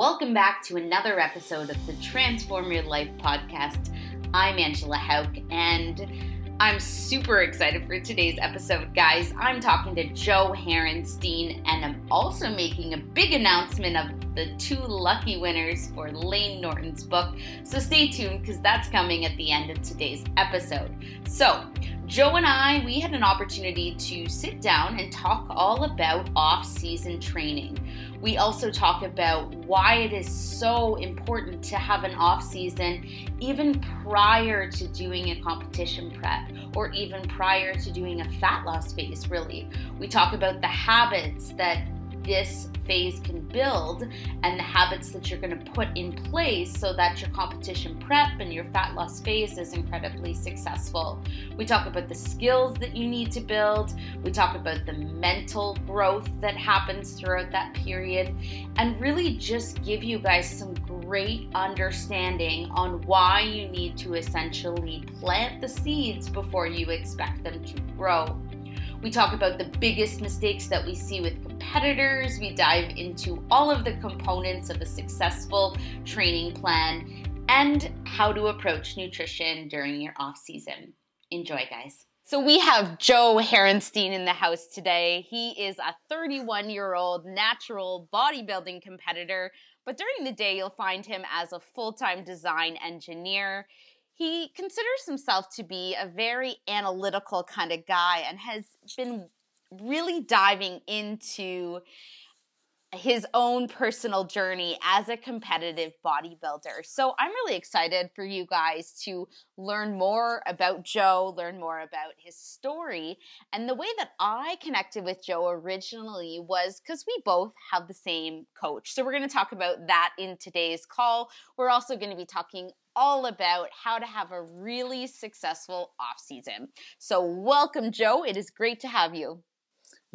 Welcome back to another episode of the Transform Your Life podcast. I'm Angela Hauk, and I'm super excited for today's episode, guys. I'm talking to Joe Harenstein, and I'm also making a big announcement of the two lucky winners for Layne Norton's book. So stay tuned because that's coming at the end of today's episode. So, Joe and I, we had an opportunity to sit down and talk all about off season training. We also talk about why it is so important to have an off season even prior to doing a competition prep or even prior to doing a fat loss phase, really. We talk about the habits that this phase can build and the habits that you're going to put in place so that your competition prep and your fat loss phase is incredibly successful. We talk about the skills that you need to build, we talk about the mental growth that happens throughout that period, and really just give you guys some great understanding on why you need to essentially plant the seeds before you expect them to grow. We talk about the biggest mistakes that we see with competitors. We dive into all of the components of a successful training plan and how to approach nutrition during your off season. Enjoy, guys. So we have Joe Harenstein in the house today. He is a 31 year old natural bodybuilding competitor, but during the day, you'll find him as a full time design engineer he considers himself to be a very analytical kind of guy and has been really diving into his own personal journey as a competitive bodybuilder. So I'm really excited for you guys to learn more about Joe, learn more about his story. And the way that I connected with Joe originally was because we both have the same coach. So we're going to talk about that in today's call. We're also going to be talking all about how to have a really successful off season. So welcome Joe, it is great to have you.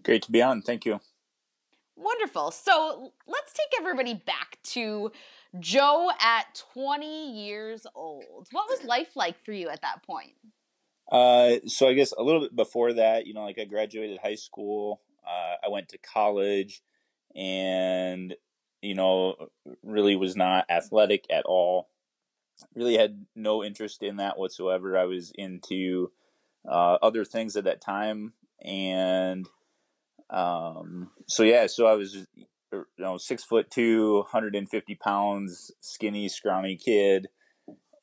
Great to be on. Thank you. Wonderful. So let's take everybody back to Joe at 20 years old. What was life like for you at that point? Uh, so I guess a little bit before that, you know, like I graduated high school, uh, I went to college, and you know, really was not athletic at all. Really had no interest in that whatsoever. I was into uh, other things at that time, and um, so yeah, so I was, you know, six foot two, 150 pounds, skinny, scrawny kid.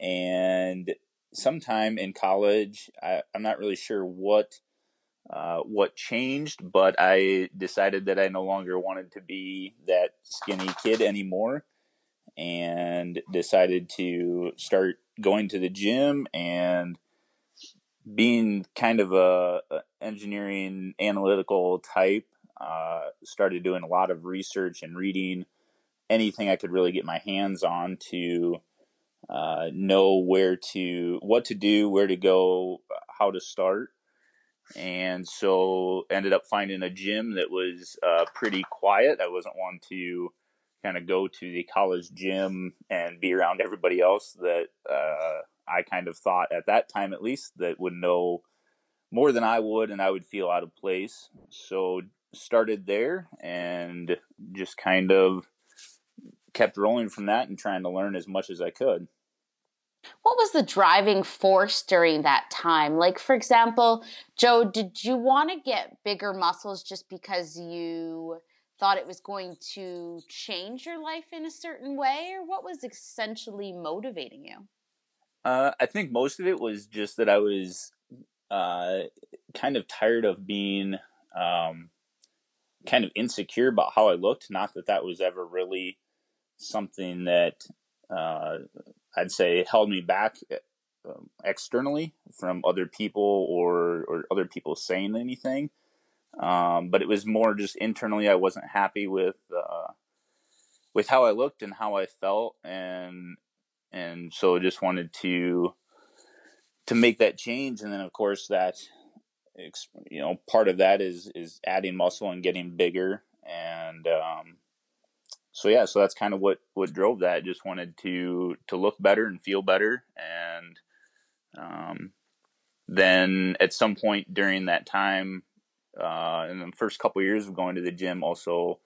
And sometime in college, I, I'm not really sure what, uh, what changed, but I decided that I no longer wanted to be that skinny kid anymore and decided to start going to the gym and being kind of a, a engineering analytical type, uh, started doing a lot of research and reading anything I could really get my hands on to uh, know where to, what to do, where to go, how to start. And so ended up finding a gym that was uh, pretty quiet. I wasn't one to kind of go to the college gym and be around everybody else that uh, I kind of thought at that time, at least, that would know more than I would, and I would feel out of place. So started there and just kind of kept rolling from that and trying to learn as much as I could. What was the driving force during that time? Like, for example, Joe, did you want to get bigger muscles just because you thought it was going to change your life in a certain way, or what was essentially motivating you? Uh, I think most of it was just that I was uh, kind of tired of being um, kind of insecure about how I looked. Not that that was ever really something that uh, I'd say held me back uh, externally from other people or or other people saying anything. Um, but it was more just internally. I wasn't happy with uh, with how I looked and how I felt, and and so just wanted to to make that change. And then of course that you know part of that is is adding muscle and getting bigger. And um, so yeah so that's kind of what what drove that. Just wanted to to look better and feel better. And um, then at some point during that time uh, in the first couple of years of going to the gym also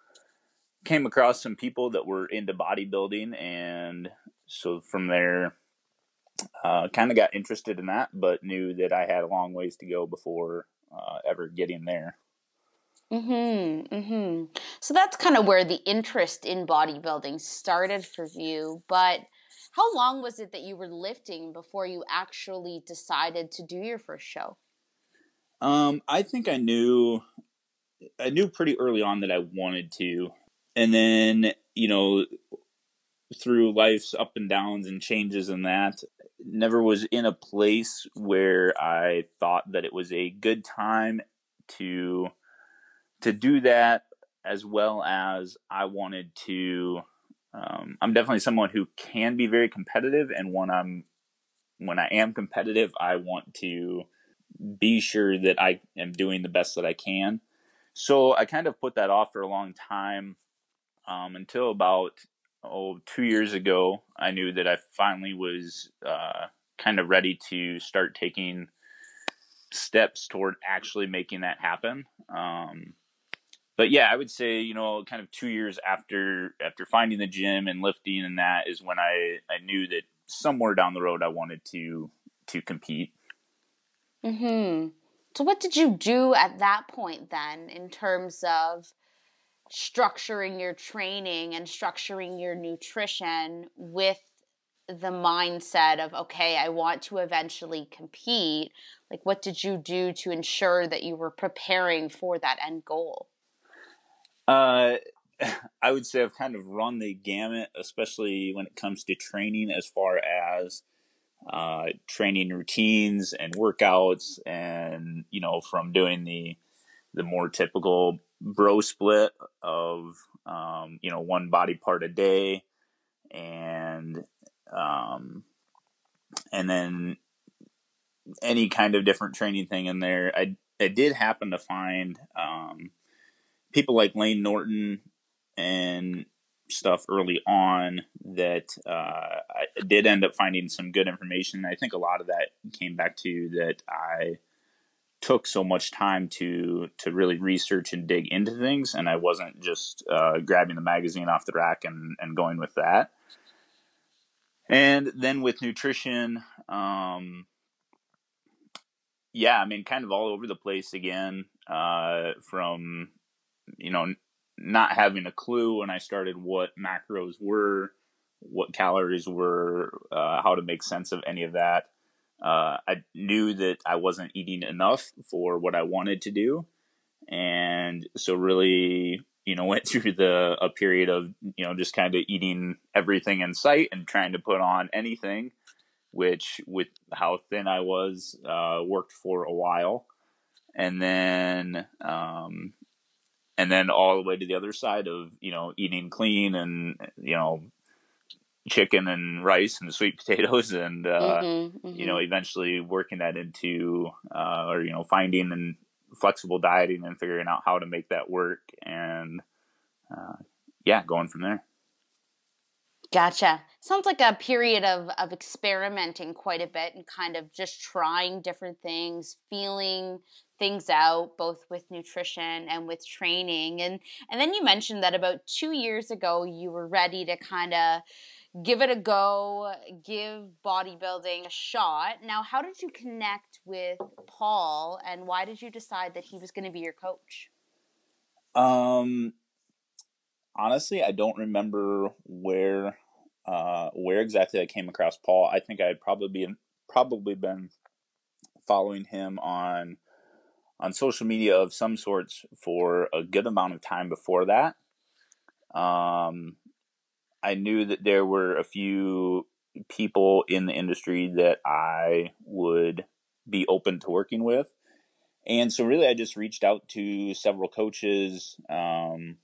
came across some people that were into bodybuilding, and so from there, uh, kind of got interested in that, but knew that I had a long ways to go before uh, ever getting there. Mhm. Mhm. So that's kind of where the interest in bodybuilding started for you, but how long was it that you were lifting before you actually decided to do your first show? Um, I think I knew I knew pretty early on that I wanted to. And then, you know, through life's up and downs and changes and that, never was in a place where I thought that it was a good time to to do that as well as I wanted to um, I'm definitely someone who can be very competitive and when I'm when I am competitive I want to be sure that I am doing the best that I can. So I kind of put that off for a long time um, until about oh two years ago. I knew that I finally was uh, kind of ready to start taking steps toward actually making that happen. Um, but yeah, I would say you know, kind of two years after after finding the gym and lifting and that is when I I knew that somewhere down the road I wanted to to compete. Hmm. So what did you do at that point then, in terms of structuring your training and structuring your nutrition with the mindset of okay i want to eventually compete. Like what did you do to ensure that you were preparing for that end goal? Uh i would say i've kind of run the gamut especially when it comes to training as far as uh, training routines and workouts and you know from doing the the more typical bro split of um, you know one body part a day and um, and then any kind of different training thing in there. I I did happen to find um, people like Layne Norton and stuff early on that uh, I did end up finding some good information. I think a lot of that came back to that I took so much time to to really research and dig into things, and I wasn't just uh, grabbing the magazine off the rack and, and going with that. And then with nutrition, um, yeah, I mean, kind of all over the place again. Uh, from you know, not having a clue when I started what macros were, what calories were, uh, how to make sense of any of that. Uh, I knew that I wasn't eating enough for what I wanted to do, and so really, you know, went through the a period of you know just kind of eating everything in sight and trying to put on anything, which with how thin I was, uh, worked for a while, and then um, and then all the way to the other side of you know eating clean and you know chicken and rice and sweet potatoes and uh, mm-hmm, mm-hmm. you know eventually working that into uh, or you know finding and flexible dieting and figuring out how to make that work and uh, yeah going from there. Gotcha. Sounds like a period of of experimenting quite a bit and kind of just trying different things feeling things out both with nutrition and with training. And and then you mentioned that about 2 years ago you were ready to kind of give it a go, give bodybuilding a shot. Now, how did you connect with Paul and why did you decide that he was going to be your coach? Um honestly, I don't remember where uh where exactly I came across Paul. I think I'd probably been probably been following him on on social media of some sorts for a good amount of time before that. Um I knew that there were a few people in the industry that I would be open to working with. And so, really, I just reached out to several coaches um,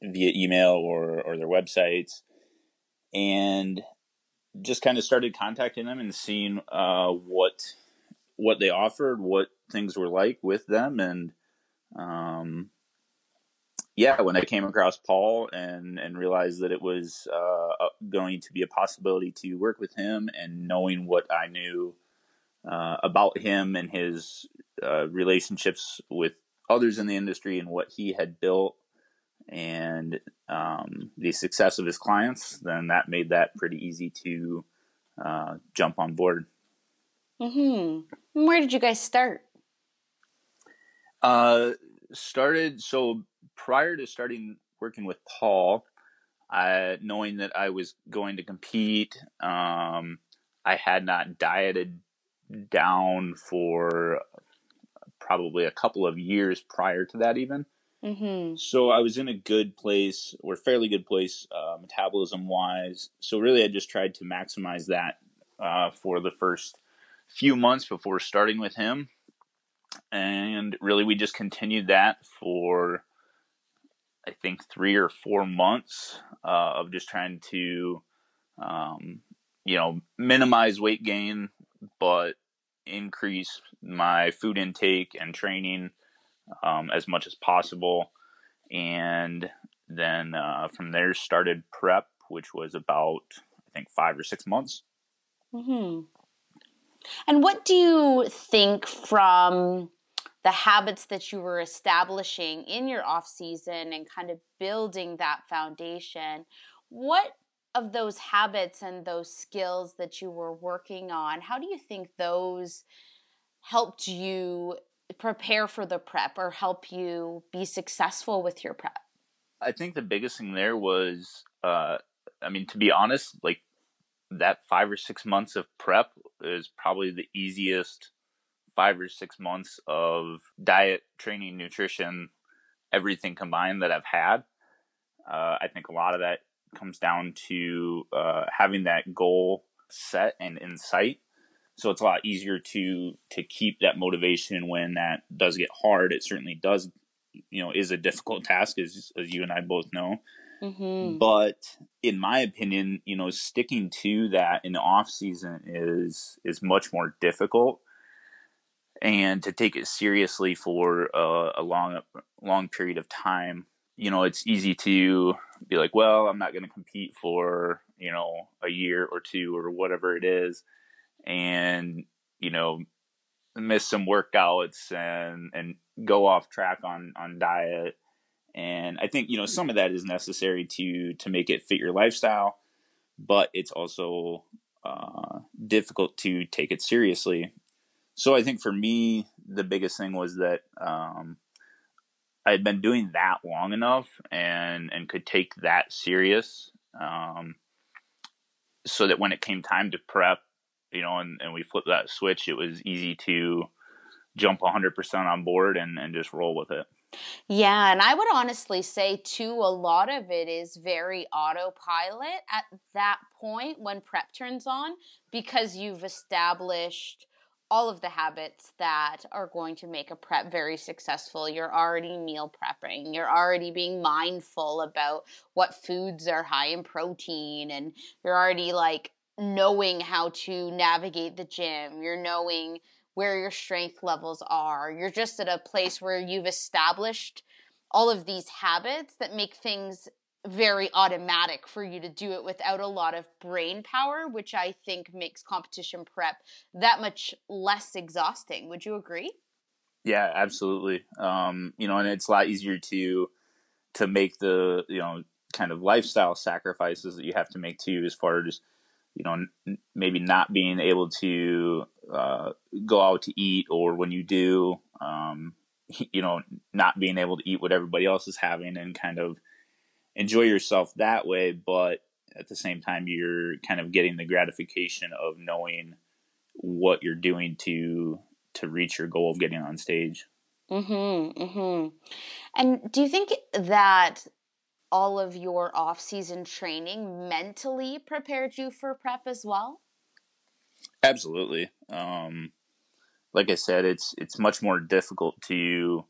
via email or, or their websites and just kind of started contacting them and seeing uh, what what they offered, what things were like with them, and um, yeah, when I came across Paul and and realized that it was uh, going to be a possibility to work with him, and knowing what I knew uh, about him and his uh, relationships with others in the industry and what he had built, and um, the success of his clients, then that made that pretty easy to uh, jump on board. Hmm. Where did you guys start? Uh, started so prior to starting working with Paul, I knowing that I was going to compete, um, I had not dieted down for probably a couple of years prior to that, even. Mm-hmm. So I was in a good place, or fairly good place, uh, metabolism wise. So really, I just tried to maximize that uh, for the first few months before starting with him, and really, we just continued that for I think three or four months uh, of just trying to, um, you know, minimize weight gain, but increase my food intake and training um, as much as possible. And then uh, from there started prep, which was about I think five or six months. Hmm. And what do you think from the habits that you were establishing in your off season and kind of building that foundation? What of those habits and those skills that you were working on, how do you think those helped you prepare for the prep or help you be successful with your prep? I think the biggest thing there was, uh, I mean, to be honest, like that five or six months of prep is probably the easiest five or six months of diet, training, nutrition, everything combined that I've had. Uh, I think a lot of that comes down to uh, having that goal set and in sight. So it's a lot easier to to keep that motivation when that does get hard. It certainly does, you know, is a difficult task, as as you and I both know. Mm-hmm. But in my opinion, you know, sticking to that in the off season is is much more difficult, and to take it seriously for a, a long long period of time you know, it's easy to be like, well, I'm not going to compete for, you know, a year or two or whatever it is. And, you know, miss some workouts and, and go off track on, on diet. And I think, you know, some of that is necessary to, to make it fit your lifestyle, but it's also uh, difficult to take it seriously. So I think for me, the biggest thing was that, um, I had been doing that long enough and and could take that serious, um, so that when it came time to prep, you know, and, and we flipped that switch, it was easy to jump 100% on board and, and just roll with it. Yeah, and I would honestly say too, a lot of it is very autopilot at that point when prep turns on because you've established all of the habits that are going to make a prep very successful. You're already meal prepping. You're already being mindful about what foods are high in protein and you're already like knowing how to navigate the gym. You're knowing where your strength levels are. You're just at a place where you've established all of these habits that make things very automatic for you to do it without a lot of brain power, which I think makes competition prep that much less exhausting. Would you agree? Yeah, absolutely. Um, you know, and it's a lot easier to to make the you know kind of lifestyle sacrifices that you have to make too, as far as you know n- maybe not being able to uh, go out to eat, or when you do, um, you know, not being able to eat what everybody else is having, and kind of enjoy yourself that way, but at the same time, you're kind of getting the gratification of knowing what you're doing to to reach your goal of getting on stage. Mm-hmm. Mm-hmm. And do you think that all of your off-season training mentally prepared you for prep as well? Absolutely. Um, like I said, it's it's much more difficult to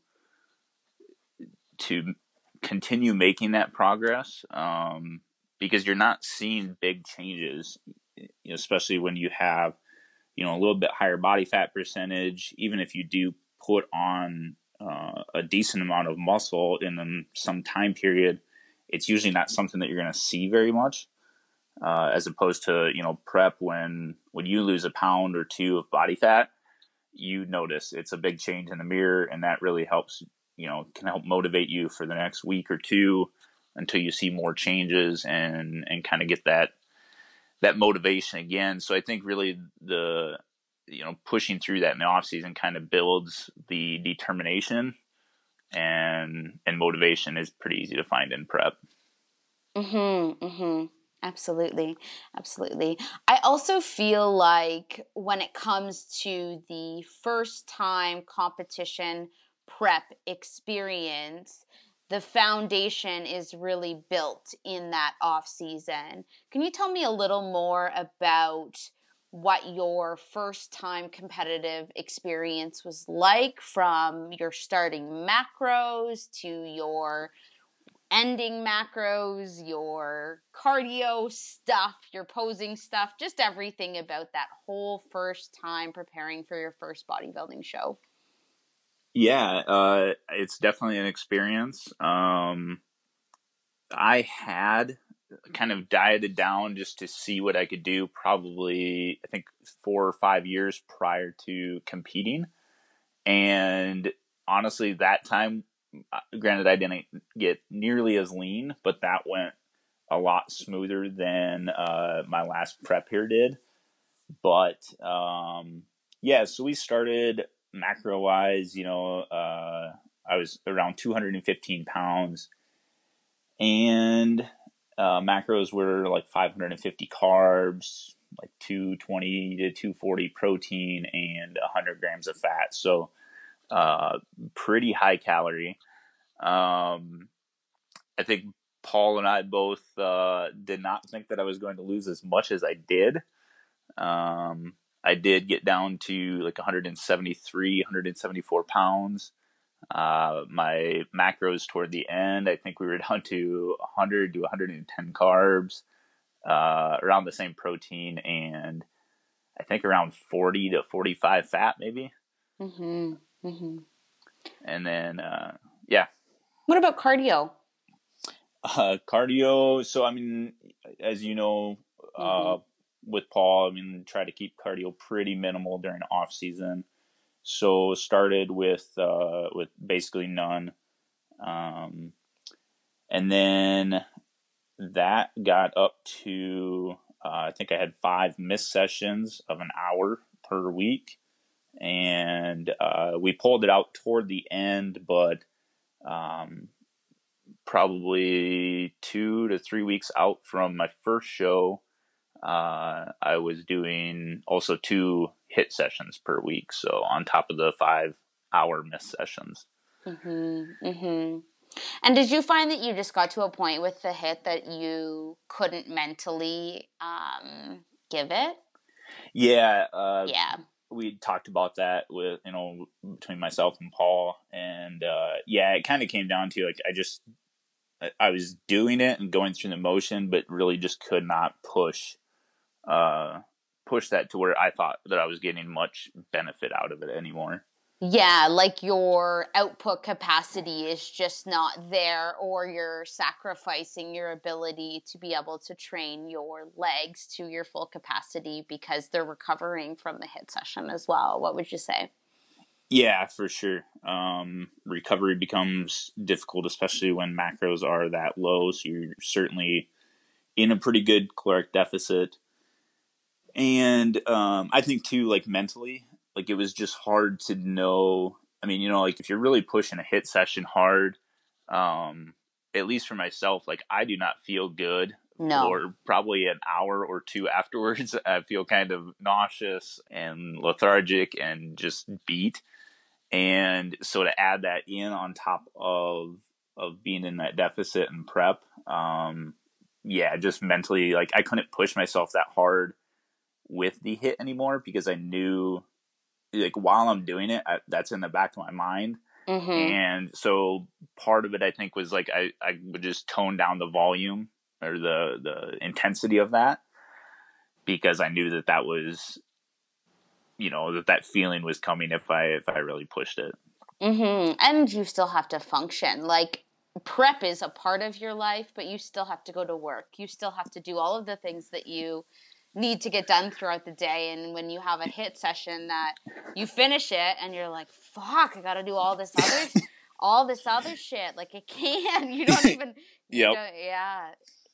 to continue making that progress um, because you're not seeing big changes, especially when you have, you know, a little bit higher body fat percentage. Even if you do put on uh, a decent amount of muscle in some time period, it's usually not something that you're going to see very much. Uh, as opposed to you know prep when when you lose a pound or two of body fat, you notice it's a big change in the mirror, and that really helps you know can help motivate you for the next week or two until you see more changes and and kind of get that that motivation again. So I think really the you know pushing through that in the off season kind of builds the determination and and motivation is pretty easy to find in prep. Mhm. Mhm. Absolutely. Absolutely. I also feel like when it comes to the first time competition prep experience, the foundation is really built in that off season. Can you tell me a little more about what your first time competitive experience was like from your starting macros to your ending macros, your cardio stuff, your posing stuff, just everything about that whole first time preparing for your first bodybuilding show? Yeah, uh, it's definitely an experience. Um, I had kind of dieted down just to see what I could do, probably, I think, four or five years prior to competing. And honestly, that time uh, granted, I didn't get nearly as lean, but that went a lot smoother than uh, my last prep here did. But um, yeah, so we started macro wise, you know, uh, I was around 215 pounds, and uh, macros were like 550 carbs, like 220 to 240 protein, and 100 grams of fat. So uh, pretty high calorie. Um, I think Paul and I both uh, did not think that I was going to lose as much as I did. Um, I did get down to like 173, 174 pounds. Uh, my macros toward the end, I think we were down to 100 to 110 carbs, uh, around the same protein, and I think around 40 to 45 fat, maybe. Mm-hmm. Mm-hmm. And then, uh, yeah. What about cardio? Uh, cardio. So, I mean, as you know, uh, mm-hmm. With Paul, I mean, try to keep cardio pretty minimal during off season. So, started with uh, with basically none, um, and then that got up to uh, I think I had five missed sessions of an hour per week, and uh, we pulled it out toward the end, but um, probably two to three weeks out from my first show, uh, I was doing also two HIIT sessions per week, so on top of the five hour miss sessions. Mm-hmm, mm-hmm. And did you find that you just got to a point with the HIIT that you couldn't mentally um, give it? Yeah. Uh, yeah we talked about that with you know between myself and Paul, and uh, yeah, it kind of came down to like I just I was doing it and going through the motion, but really just could not push uh, push that to where I thought that I was getting much benefit out of it anymore. Yeah, like your output capacity is just not there, or you're sacrificing your ability to be able to train your legs to your full capacity because they're recovering from the HIIT session as well. What would you say? Yeah, for sure. Um, recovery becomes difficult, especially when macros are that low. So you're certainly in a pretty good caloric deficit. And um, I think, too, like mentally, like it was just hard to know. I mean, you know, like if you're really pushing a HIIT session hard, um, at least for myself, like I do not feel good no. or probably an hour or two afterwards. I feel kind of nauseous and lethargic and just beat. And so to add that in on top of of being in that deficit and prep, um, yeah, just mentally like I couldn't push myself that hard with the HIIT anymore because I knew like while I'm doing it, I, that's in the back of my mind. Mm-hmm. And so part of it, I think, was like I, I would just tone down the volume or the the intensity of that because I knew that that was, you know, that that feeling was coming if I if I really pushed it. Mm-hmm. And you still have to function. Like prep is a part of your life, but you still have to go to work. You still have to do all of the things that you need to get done throughout the day and when you have a HIIT session that you finish it and you're like fuck i gotta do all this other all this other shit. Like it can. You don't even. you Yep. don't- yeah.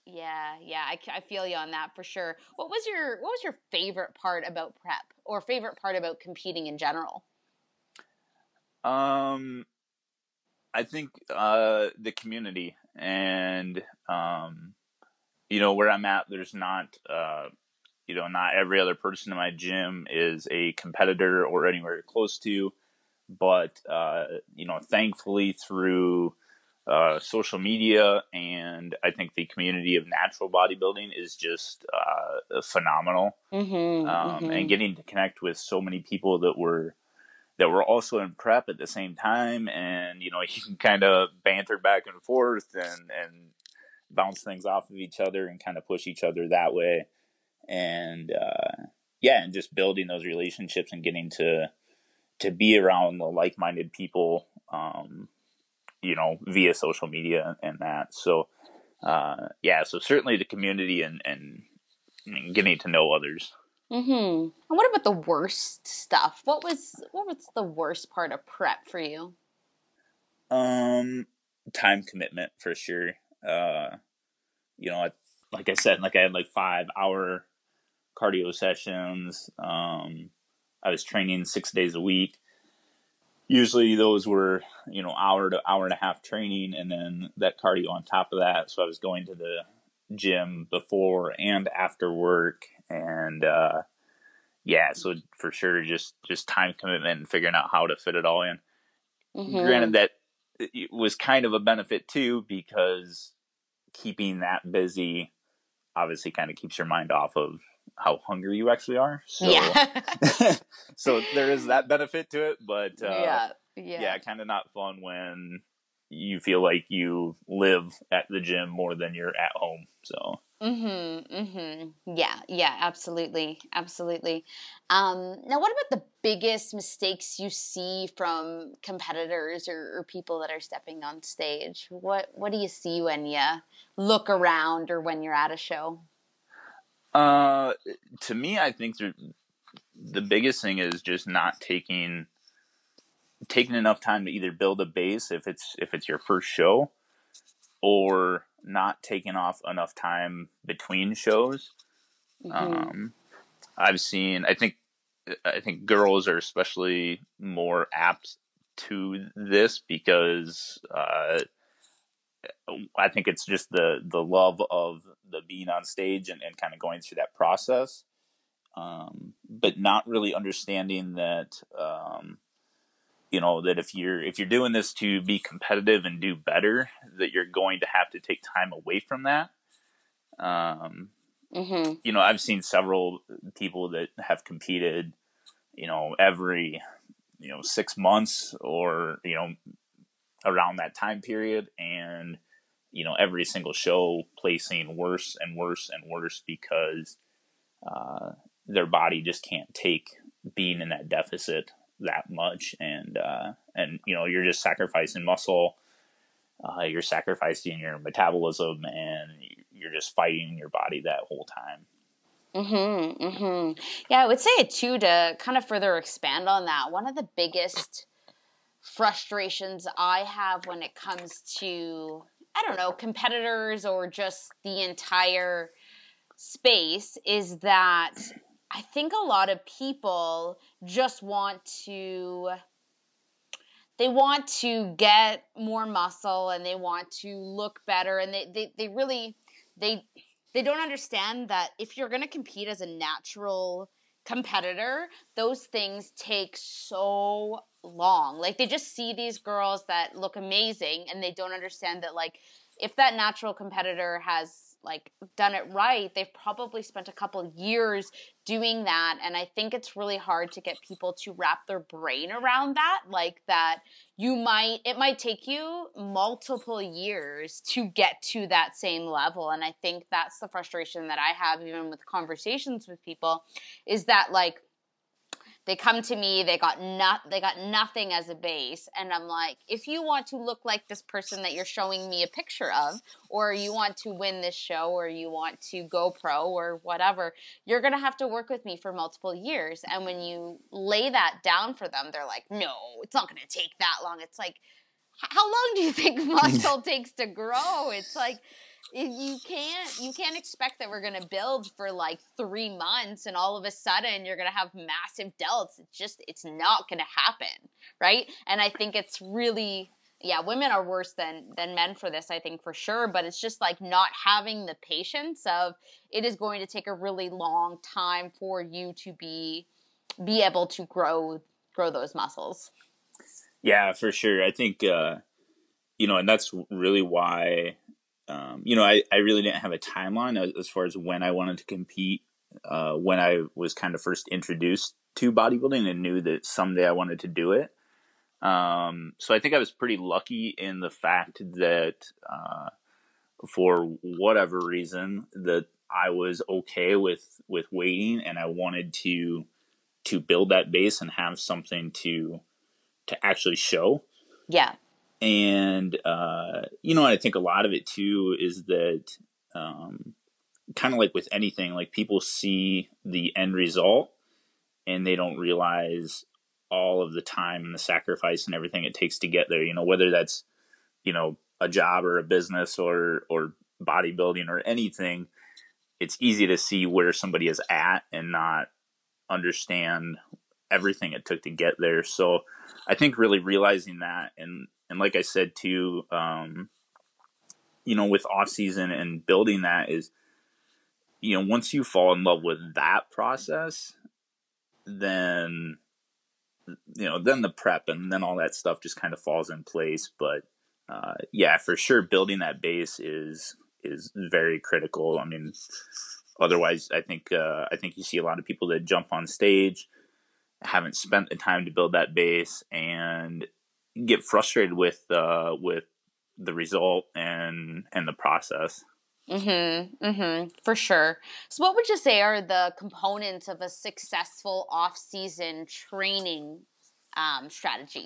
Yeah, yeah, I feel you on that for sure. What was your What was your favorite part about prep, or favorite part about competing in general? Um, I think uh, the community and um, you know where I'm at. There's not uh, you know not every other person in my gym is a competitor or anywhere close to, but uh, you know thankfully through uh, social media and I think the community of natural bodybuilding is just uh, phenomenal Mm-hmm. um, and getting to connect with so many people that were that were also in prep at the same time and you know you can kind of banter back and forth and and bounce things off of each other and kind of push each other that way and uh, yeah and just building those relationships and getting to to be around the like-minded people um, you know via social media and that so uh, yeah so certainly the community and and and getting to know others Mm-hmm. And what about the worst stuff? What was what was the worst part of prep for you? Um, time commitment for sure. Uh, you know, like I said, like I had like five hour cardio sessions. Um, I was training six days a week. Usually those were, you know, hour to hour and a half training and then that cardio on top of that. So I was going to the gym before and after work and, uh, yeah, so for sure, just, just time commitment and figuring out how to fit it all in Mhm. granted that it was kind of a benefit too because keeping that busy obviously kind of keeps your mind off of how hungry you actually are so yeah. so there is that benefit to it but uh, yeah. yeah, Yeah. kind of not fun when you feel like you live at the gym more than you're at home so Mm-hmm. Mm-hmm. Yeah. Yeah. Absolutely. Absolutely. Um, now, what about the biggest mistakes you see from competitors or, or people that are stepping on stage? What What do you see when you look around or when you're at a show? Uh, to me, I think the biggest thing is just not taking taking enough time to either build a base if it's if it's your first show, or not taking off enough time between shows. Mhm. Um, I've seen. I think. I think girls are especially more apt to this because uh, I think it's just the the love of the being on stage and, and kind of going through that process, um, but not really understanding that um, you know that if you're if you're doing this to be competitive and do better, that you're going to have to take time away from that. Um, Mhm. you know, I've seen several people that have competed, you know, every, you know, six months or, you know, around that time period. And, you know, every single show placing worse and worse and worse because uh, their body just can't take being in that deficit that much. And, uh, and, you know, you're just sacrificing muscle. Uh, you're sacrificing your metabolism and you're just fighting your body that whole time. Mm-hmm, mm-hmm. Yeah, I would say it too to kind of further expand on that. One of the biggest frustrations I have when it comes to, I don't know, competitors or just the entire space is that I think a lot of people just want to they want to get more muscle and they want to look better and they, they, they really they they don't understand that if you're going to compete as a natural competitor those things take so long. Like they just see these girls that look amazing and they don't understand that like if that natural competitor has like done it right they've probably spent a couple years doing that and i think it's really hard to get people to wrap their brain around that like that you might it might take you multiple years to get to that same level and i think that's the frustration that i have even with conversations with people is that like they come to me they got not they got nothing as a base and i'm like if you want to look like this person that you're showing me a picture of or you want to win this show or you want to go pro or whatever you're going to have to work with me for multiple years and when you lay that down for them they're like no it's not going to take that long it's like how long do you think muscle takes to grow? It's like you can't you can't expect that we're going to build for like 3 months and all of a sudden you're going to have massive delts. It's just it's not going to happen, right? And I think it's really yeah, women are worse than than men for this, I think for sure. But it's just like not having the patience of it is going to take a really long time for you to be be able to grow grow those muscles. Yeah, for sure. I think uh, you know, and that's really why um, you know I, I really didn't have a timeline as, as far as when I wanted to compete. Uh, when I was kind of first introduced to bodybuilding and knew that someday I wanted to do it. Um, so I think I was pretty lucky in the fact that uh, for whatever reason that I was okay with with waiting and I wanted to to build that base and have something to to actually show. Yeah. And uh, you know, I think a lot of it too is that um, kind of like with anything, like people see the end result and they don't realize all of the time and the sacrifice and everything it takes to get there. You know, whether that's you know a job or a business or or bodybuilding or anything, it's easy to see where somebody is at and not understand everything it took to get there. So I think really realizing that and and like I said too, um, you know, with off season and building that is, you know, once you fall in love with that process, then you know, then the prep and then all that stuff just kind of falls in place. But uh, yeah, for sure, building that base is is very critical. I mean, otherwise, I think uh, I think you see a lot of people that jump on stage, haven't spent the time to build that base, and get frustrated with uh, with the result and and the process. Mm-hmm. Mm-hmm. For sure. So what would you say are the components of a successful off-season training um, strategy?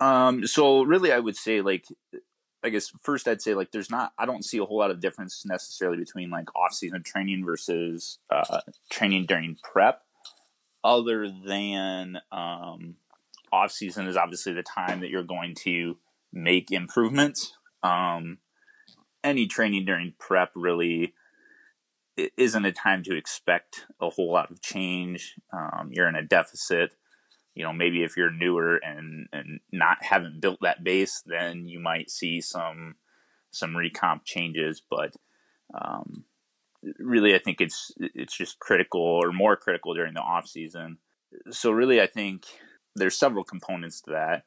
Um, so really I would say like I guess first I'd say like there's not I don't see a whole lot of difference necessarily between like off-season training versus uh, training during prep other than um, off-season is obviously the time that you're going to make improvements. Um, any training during prep really isn't a time to expect a whole lot of change. Um, you're in a deficit. You know, maybe if you're newer and and not haven't built that base, then you might see some some recomp changes. But um, really, I think it's it's just critical or more critical during the off season. So really, I think there's several components to that.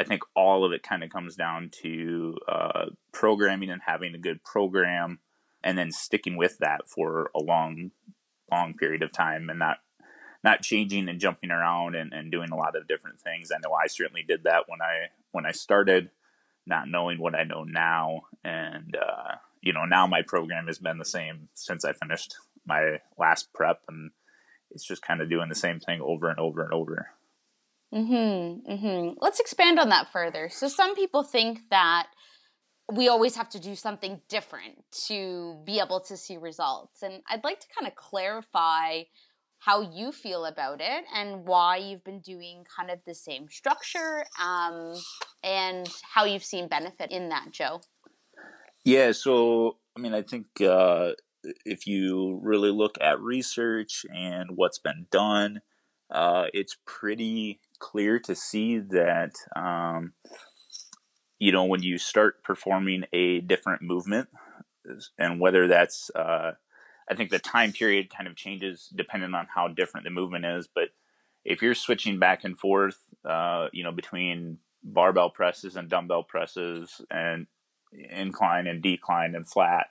I think all of it kind of comes down to uh, programming and having a good program, and then sticking with that for a long, long period of time, and not not changing and jumping around and, and doing a lot of different things. I know I certainly did that when I when I started, not knowing what I know now, and uh, you know now my program has been the same since I finished my last prep, and it's just kind of doing the same thing over and over and over. Mm-hmm, mm-hmm. Let's expand on that further. So some people think that we always have to do something different to be able to see results. And I'd like to kind of clarify how you feel about it and why you've been doing kind of the same structure um, and how you've seen benefit in that, Joe. Yeah, so I mean, I think uh, if you really look at research and what's been done, uh, it's pretty clear to see that um, you know when you start performing a different movement and whether that's uh, i think the time period kind of changes depending on how different the movement is but if you're switching back and forth uh, you know between barbell presses and dumbbell presses and incline and decline and flat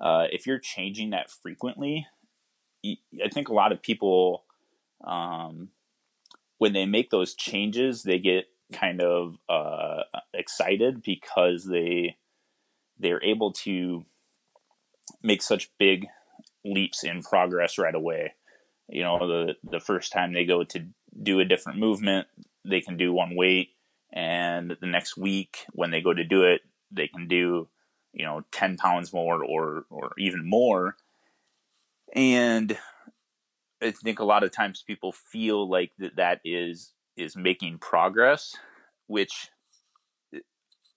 uh, if you're changing that frequently i think a lot of people um, when they make those changes, they get kind of uh, excited because they they're able to make such big leaps in progress right away. You know, the the first time they go to do a different movement, they can do one weight, and the next week when they go to do it, they can do you know ten pounds more or or even more. And I think a lot of times people feel like that that is is making progress, which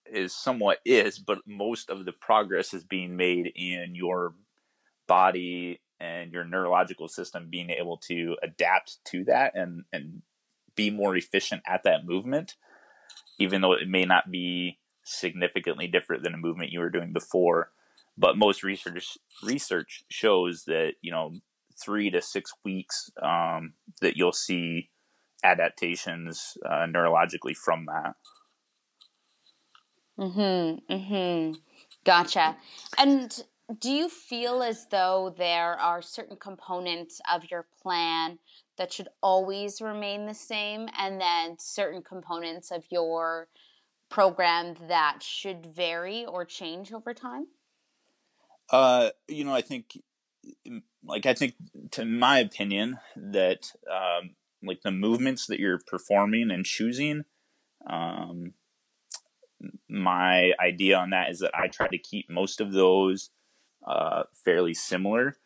is somewhat is, but most of the progress is being made in your body and your neurological system being able to adapt to that and and be more efficient at that movement, even though it may not be significantly different than a movement you were doing before. But most research research shows that you know three to six weeks um, that you'll see adaptations uh, neurologically from that. Mm-hmm. Mm-hmm. Gotcha. And do you feel as though there are certain components of your plan that should always remain the same and then certain components of your program that should vary or change over time? Uh, you know, I think, like, I think, to my opinion, that um, like the movements that you're performing and choosing, um, my idea on that is that I try to keep most of those uh, fairly similar.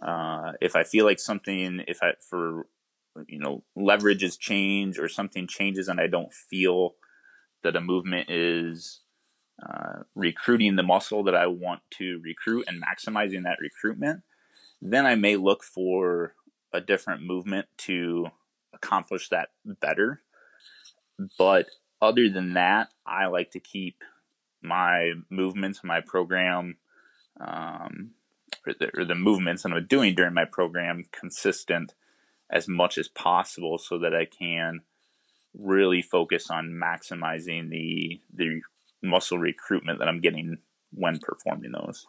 Uh, if I feel like something, if I for you know leverages change or something changes and I don't feel that a movement is uh, recruiting the muscle that I want to recruit and maximizing that recruitment, then I may look for a different movement to accomplish that better. But other than that, I like to keep my movements, my program, um, or, the, or the movements that I'm doing during my program consistent as much as possible so that I can really focus on maximizing the the muscle recruitment that I'm getting when performing those.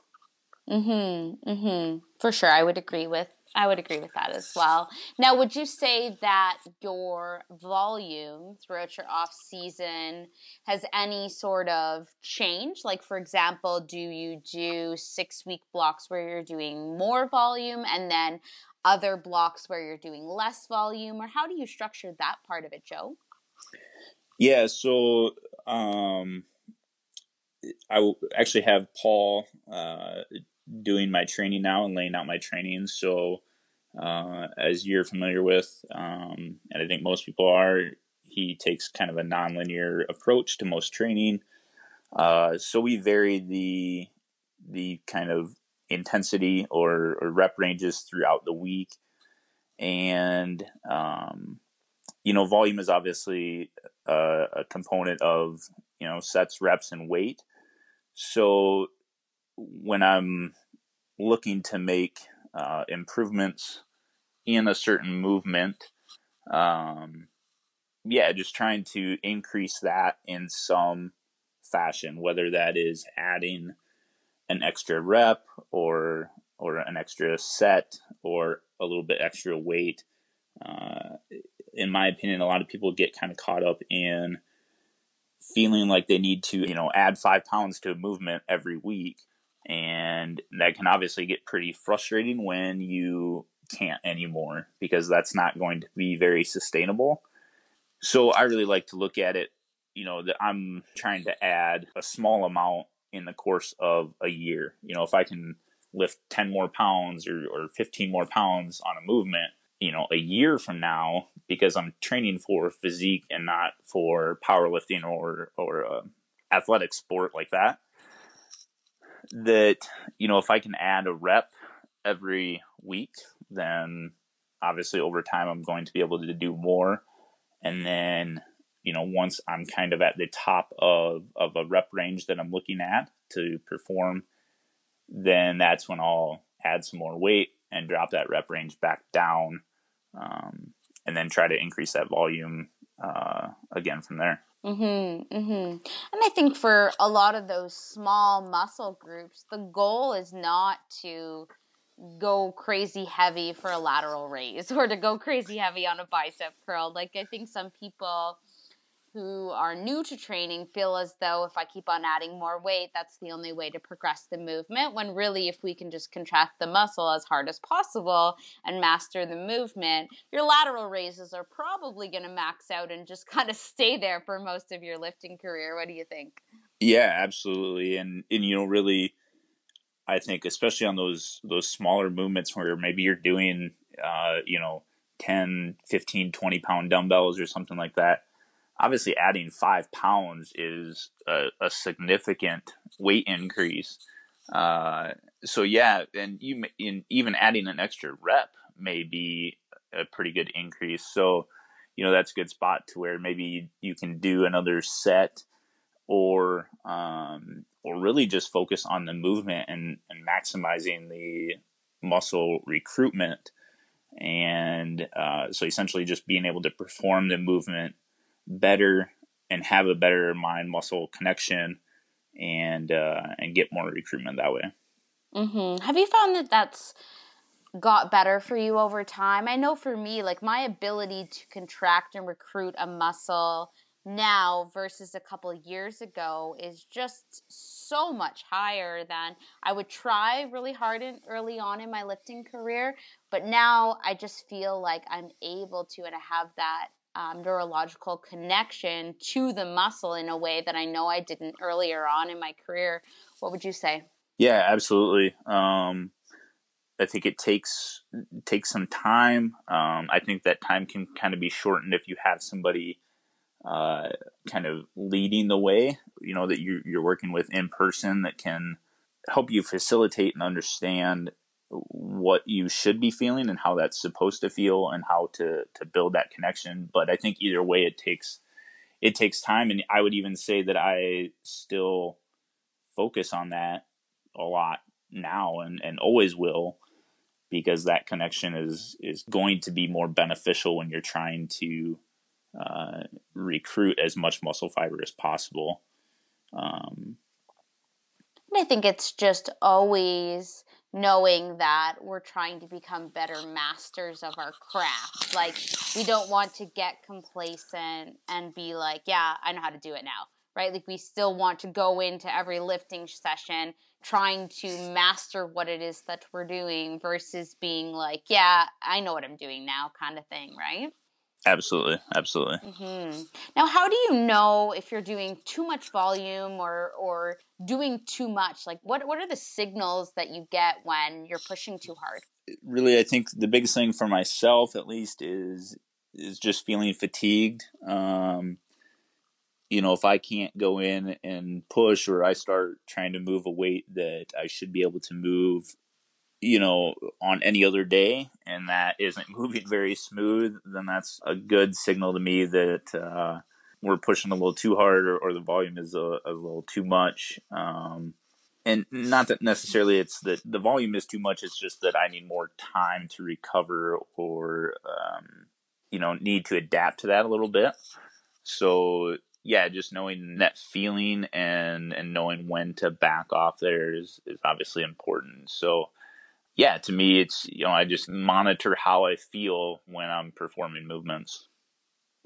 Mhm. Mhm. For sure, I would agree with I would agree with that as well. Now, would you say that your volume throughout your off season has any sort of change? Like, for example, do you do six week blocks where you're doing more volume and then other blocks where you're doing less volume? Or how do you structure that part of it, Joe? Yeah, so um, I actually have Paul uh, doing my training now and laying out my training. So, uh, as you're familiar with, um, and I think most people are, he takes kind of a nonlinear approach to most training. Uh, so we vary the the kind of intensity or, or rep ranges throughout the week, and um, you know, volume is obviously a, a component of you know sets, reps, and weight. So when I'm looking to make uh, improvements in a certain movement, um, yeah, just trying to increase that in some fashion, whether that is adding an extra rep or or an extra set or a little bit extra weight. Uh, in my opinion, a lot of people get kind of caught up in feeling like they need to, you know, add five pounds to a movement every week. And that can obviously get pretty frustrating when you can't anymore because that's not going to be very sustainable. So I really like to look at it, you know, that I'm trying to add a small amount in the course of a year. You know, if I can lift 10 more pounds or, or 15 more pounds on a movement, you know, a year from now, because I'm training for physique and not for powerlifting or or a athletic sport like that. That you know, if I can add a rep every week, then obviously over time I'm going to be able to do more. And then you know, once I'm kind of at the top of of a rep range that I'm looking at to perform, then that's when I'll add some more weight and drop that rep range back down. Um, and then try to increase that volume uh, again from there. Mm-hmm, mm-hmm. And I think for a lot of those small muscle groups, the goal is not to go crazy heavy for a lateral raise or to go crazy heavy on a bicep curl. Like I think some people who are new to training feel as though if I keep on adding more weight, that's the only way to progress the movement. When really, if we can just contract the muscle as hard as possible and master the movement, your lateral raises are probably going to max out and just kind of stay there for most of your lifting career. What do you think? Yeah, absolutely. And, and you know, really, I think especially on those those smaller movements where maybe you're doing, uh, you know, 10, 15, 20 pound dumbbells or something like that obviously adding five pounds is a, a significant weight increase. Uh, so yeah, and you in even adding an extra rep may be a pretty good increase. So you know that's a good spot to where maybe you can do another set or um, or really just focus on the movement and, and maximizing the muscle recruitment and uh, so essentially just being able to perform the movement better and have a better mind muscle connection and uh, and get more recruitment that way. Mm-hmm. Have you found that that's got better for you over time? I know for me, like my ability to contract and recruit a muscle now versus a couple years ago is just so much higher than I would try really hard in, early on in my lifting career. But now I just feel like I'm able to and I have that um, neurological connection to the muscle in a way that I know I didn't earlier on in my career. What would you say? Yeah, absolutely. Um, I think it takes takes some time. Um, I think that time can kind of be shortened if you have somebody uh, kind of leading the way. You know that you're you're working with in person that can help you facilitate and understand what you should be feeling and how that's supposed to feel and how to to build that connection. But I think either way, it takes it takes time, and I would even say that I still focus on that a lot now and, and always will because that connection is is going to be more beneficial when you're trying to uh, recruit as much muscle fiber as possible. Um, I think it's just always knowing that we're trying to become better masters of our craft. Like, we don't want to get complacent and be like, yeah, I know how to do it now, right? Like, we still want to go into every lifting session trying to master what it is that we're doing versus being like, yeah, I know what I'm doing now, kind of thing, right? Absolutely, absolutely. Mm-hmm. Now, how do you know if you're doing too much volume or or doing too much? Like, what what are the signals that you get when you're pushing too hard? Really, I think the biggest thing for myself, at least, is is just feeling fatigued. Um, you know, if I can't go in and push, or I start trying to move a weight that I should be able to move you know, on any other day and that isn't moving very smooth, then that's a good signal to me that uh, we're pushing a little too hard or, or the volume is a, a little too much. Um, and not that necessarily it's that the volume is too much, it's just that I need more time to recover or, um, you know, need to adapt to that a little bit. So, yeah, just knowing that feeling and, and knowing when to back off there is, is obviously important. So, yeah, to me, it's, you know, I just monitor how I feel when I'm performing movements.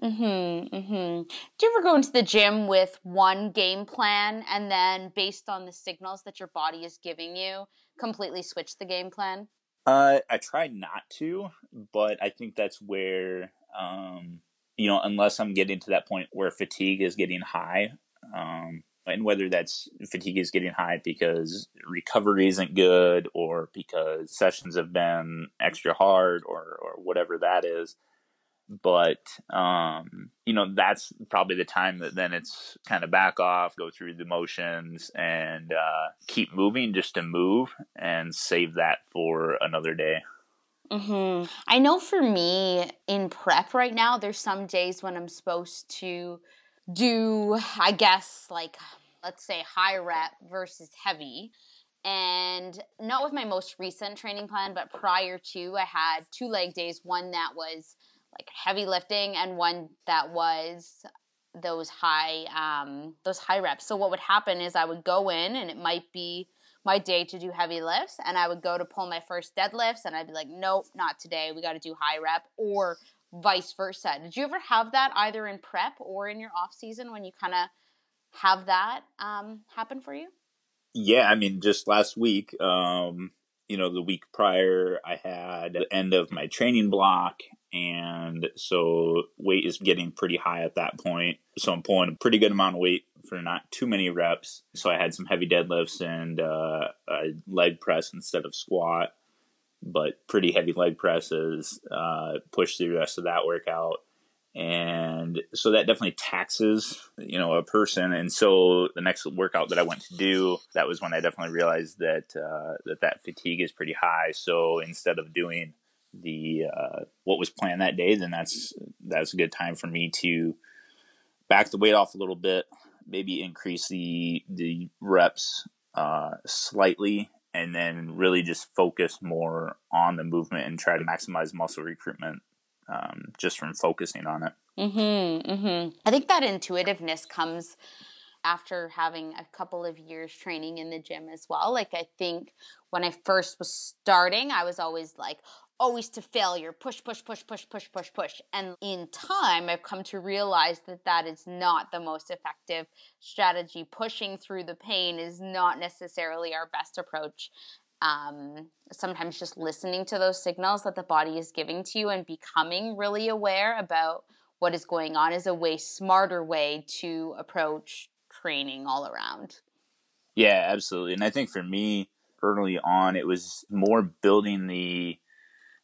Mm-hmm, mm-hmm. Do you ever go into the gym with one game plan and then based on the signals that your body is giving you, completely switch the game plan? Uh, I try not to, but I think that's where, um, you know, unless I'm getting to that point where fatigue is getting high, um, and whether that's fatigue is getting high because recovery isn't good or because sessions have been extra hard or, or whatever that is but um, you know that's probably the time that then it's kind of back off go through the motions and uh, keep moving just to move and save that for another day mm-hmm. i know for me in prep right now there's some days when i'm supposed to do, I guess, like, let's say high rep versus heavy. And not with my most recent training plan, but prior to, I had two leg days one that was like heavy lifting and one that was those high um, those high reps. So what would happen is I would go in and it might be my day to do heavy lifts and I would go to pull my first deadlifts and I'd be like, nope, not today. We got to do high rep or vice versa. Did you ever have that either in prep or in your off season when you kind of have that um, happen for you? Yeah, I mean, just last week, um, you know, the week prior, I had the end of my training block. And so weight is getting pretty high at that point. So I'm pulling a pretty good amount of weight for not too many reps. So I had some heavy deadlifts and uh, a leg press instead of squat but pretty heavy leg presses, uh, pushed through the rest of that workout. and so that definitely taxes you know a person and so the next workout that i went to do that was when i definitely realized that uh, that that fatigue is pretty high so instead of doing the uh, what was planned that day then that's that's a good time for me to back the weight off a little bit maybe increase the the reps uh, slightly and then really just focus more on the movement and try to maximize muscle recruitment um, just from focusing on it. Mm-hmm, mm-hmm. I think that intuitiveness comes after having a couple of years training in the gym as well. Like, I think when I first was starting, I was always like, always to failure, push, push, push, push, push, push, push. And in time, I've come to realize that that is not the most effective strategy. Pushing through the pain is not necessarily our best approach um, sometimes just listening to those signals that the body is giving to you and becoming really aware about what is going on is a way smarter way to approach training all around. Yeah, absolutely. And I think for me early on it was more building the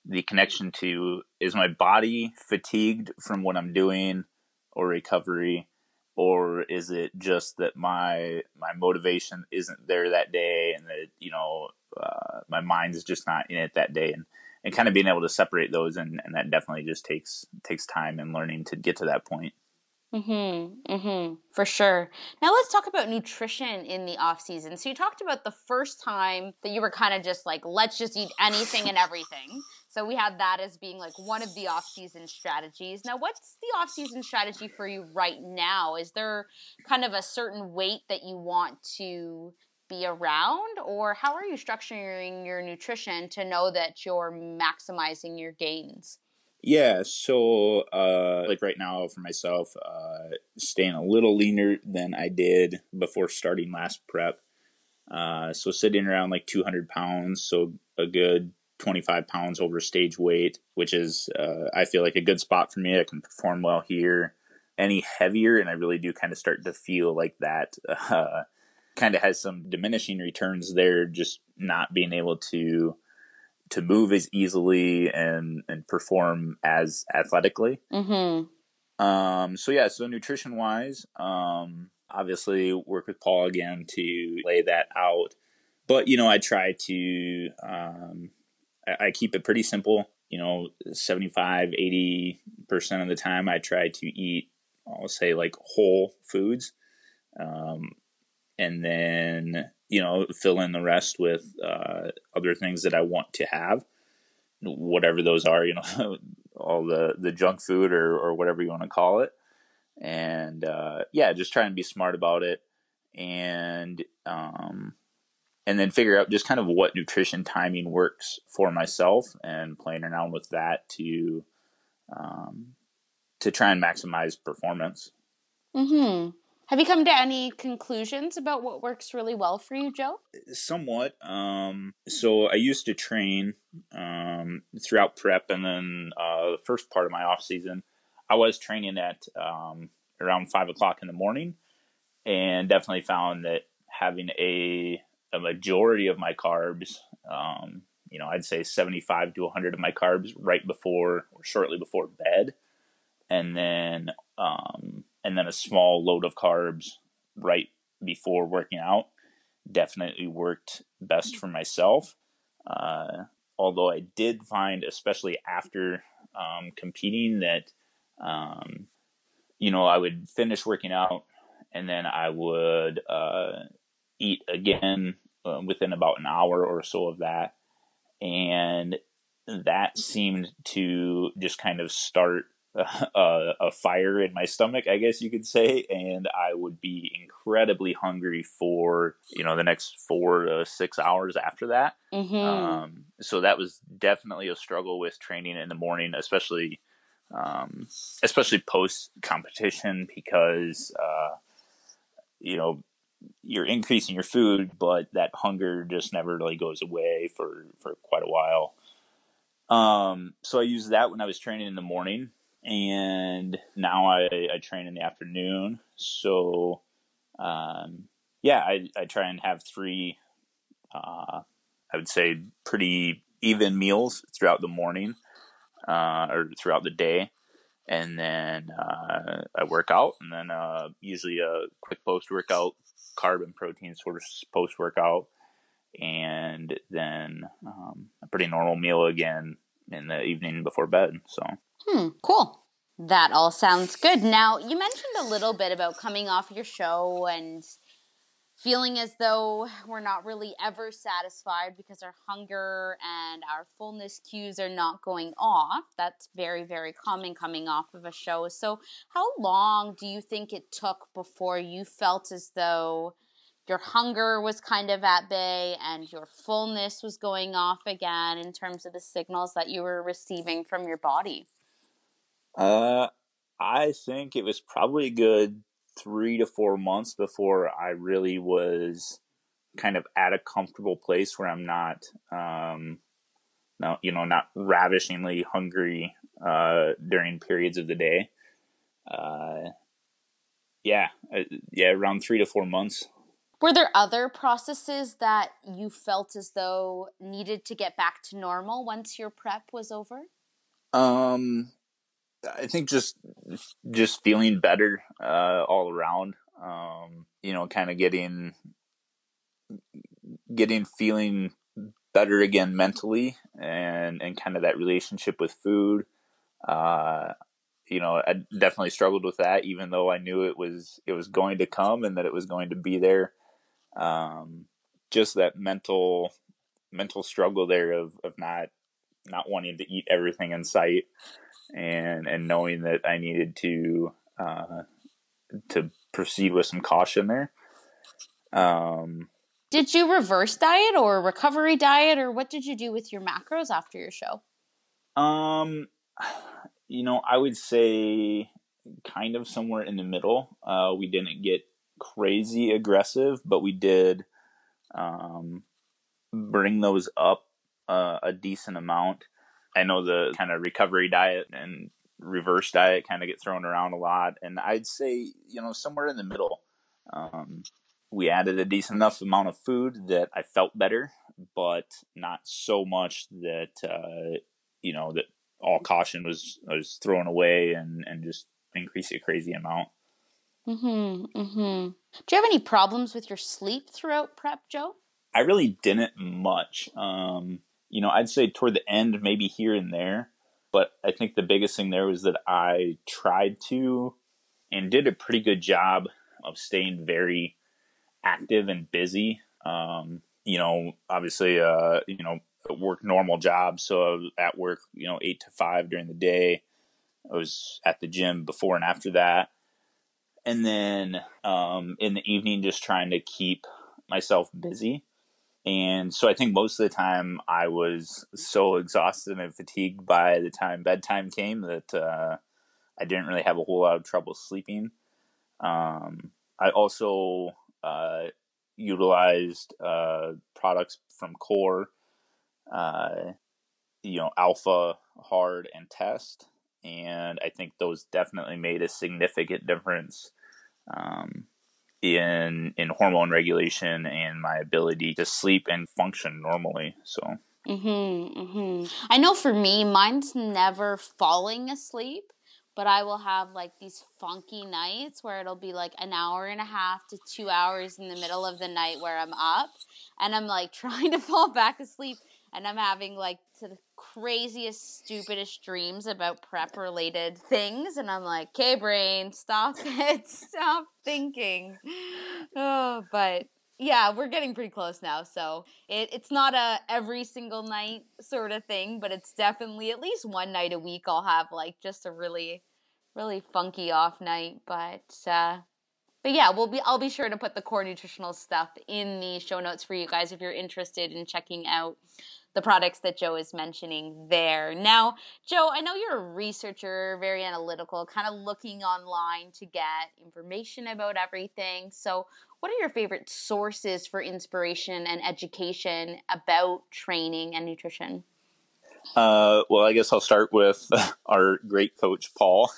the connection to is my body fatigued from what I'm doing or recovery or is it just that my my motivation isn't there that day and that you know uh, my mind is just not in it that day and and kind of being able to separate those and, and that definitely just takes takes time and learning to get to that point Mm-hmm. Mm-hmm. For sure. Now let's talk about nutrition in the off season. So you talked about the first time that you were kind of just like, let's just eat anything and everything. So we have that as being like one of the off season strategies. Now, what's the off season strategy for you right now? Is there kind of a certain weight that you want to be around, or how are you structuring your nutrition to know that you're maximizing your gains? Yeah, so uh, like right now for myself, uh, staying a little leaner than I did before starting last prep. Uh, so sitting around like 200 pounds, so a good 25 pounds over stage weight, which is uh, I feel like a good spot for me. I can perform well here. Any heavier, and I really do kind of start to feel like that. Uh, kind of has some diminishing returns there, just not being able to to move as easily and and perform as athletically. Mm-hmm. Um, so yeah, so nutrition wise, um, obviously work with Paul again to lay that out. But you know, I try to um, I, I keep it pretty simple. You know, 75, 80 percent of the time, I try to eat. I'll say like whole foods. Um, and then you know fill in the rest with uh, other things that I want to have, whatever those are. You know, all the the junk food or or whatever you want to call it, and uh, yeah, just try and be smart about it, and um, and then figure out just kind of what nutrition timing works for myself, and playing around with that to um, to try and maximize performance. Hmm. Have you come to any conclusions about what works really well for you, Joe? Somewhat. Um, so I used to train um, throughout prep, and then uh, the first part of my off season, I was training at um, around five o'clock in the morning, and definitely found that having a a majority of my carbs, um, you know, I'd say seventy five to hundred of my carbs right before or shortly before bed, and then um, and then a small load of carbs right before working out definitely worked best for myself. Uh, although I did find, especially after um, competing, that um, you know I would finish working out and then I would uh, eat again uh, within about an hour or so of that, and that seemed to just kind of start a, a, fire in my stomach, I guess you could say, and I would be incredibly hungry for you know the next four to six hours after that. Mm-hmm. Um, so that was definitely a struggle with training in the morning, especially um, especially post competition, because uh, you know you're increasing your food, but that hunger just never really goes away for for quite a while. Um, so I used that when I was training in the morning and now I, I train in the afternoon. So, um, yeah, I, I try and have three, uh, I would say, pretty even meals throughout the morning uh, or throughout the day. And then uh, I work out, and then uh, usually a quick post workout, carb and protein sort of post workout, and then um, a pretty normal meal again in the evening before bed. So, hmm, cool. That all sounds good. Now, you mentioned a little bit about coming off your show and feeling as though we're not really ever satisfied because our hunger and our fullness cues are not going off. That's very, very common coming off of a show. So, how long do you think it took before you felt as though your hunger was kind of at bay and your fullness was going off again in terms of the signals that you were receiving from your body? Uh, I think it was probably good three to four months before I really was kind of at a comfortable place where I'm not, um, no, you know, not ravishingly hungry uh, during periods of the day. Uh, yeah, uh, yeah, around three to four months. Were there other processes that you felt as though needed to get back to normal once your prep was over? Um, I think just just feeling better uh, all around. Um, you know, kind of getting getting feeling better again mentally, and and kind of that relationship with food. Uh, you know, I definitely struggled with that, even though I knew it was it was going to come and that it was going to be there. Um, just that mental mental struggle there of of not not wanting to eat everything in sight and and knowing that I needed to uh, to proceed with some caution there. Um, did you reverse diet or recovery diet, or what did you do with your macros after your show? Um, you know, I would say kind of somewhere in the middle. Uh, we didn't get crazy aggressive, but we did um, bring those up uh, a decent amount. I know the kind of recovery diet and reverse diet kind of get thrown around a lot, and I'd say you know somewhere in the middle. Um, we added a decent enough amount of food that I felt better, but not so much that uh, you know that all caution was was thrown away and and just increase a crazy amount. Mm-hmm, mm-hmm. Do you have any problems with your sleep throughout prep, Joe? I really didn't much. Um, you know, I'd say toward the end, maybe here and there. But I think the biggest thing there was that I tried to and did a pretty good job of staying very active and busy. Um, you know, obviously, uh, you know, work normal job. So at work, you know, eight to five during the day. I was at the gym before and after that. And then um, in the evening, just trying to keep myself busy. And so I think most of the time I was so exhausted and fatigued by the time bedtime came that uh, I didn't really have a whole lot of trouble sleeping. Um, I also uh, utilized uh, products from Core, uh, you know, Alpha, Hard, and Test. And I think those definitely made a significant difference. Um, in in hormone regulation and my ability to sleep and function normally. So. Mhm. Mhm. I know for me, mine's never falling asleep, but I will have like these funky nights where it'll be like an hour and a half to 2 hours in the middle of the night where I'm up and I'm like trying to fall back asleep and I'm having like the craziest, stupidest dreams about prep related things. And I'm like, okay, brain, stop it. Stop thinking. Oh, but yeah, we're getting pretty close now. So it, it's not a every single night sort of thing, but it's definitely at least one night a week I'll have like just a really, really funky off night. But, uh, but yeah, we'll be I'll be sure to put the core nutritional stuff in the show notes for you guys if you're interested in checking out the products that Joe is mentioning there. Now, Joe, I know you're a researcher, very analytical, kind of looking online to get information about everything. So, what are your favorite sources for inspiration and education about training and nutrition? Uh, well, I guess I'll start with our great coach, Paul.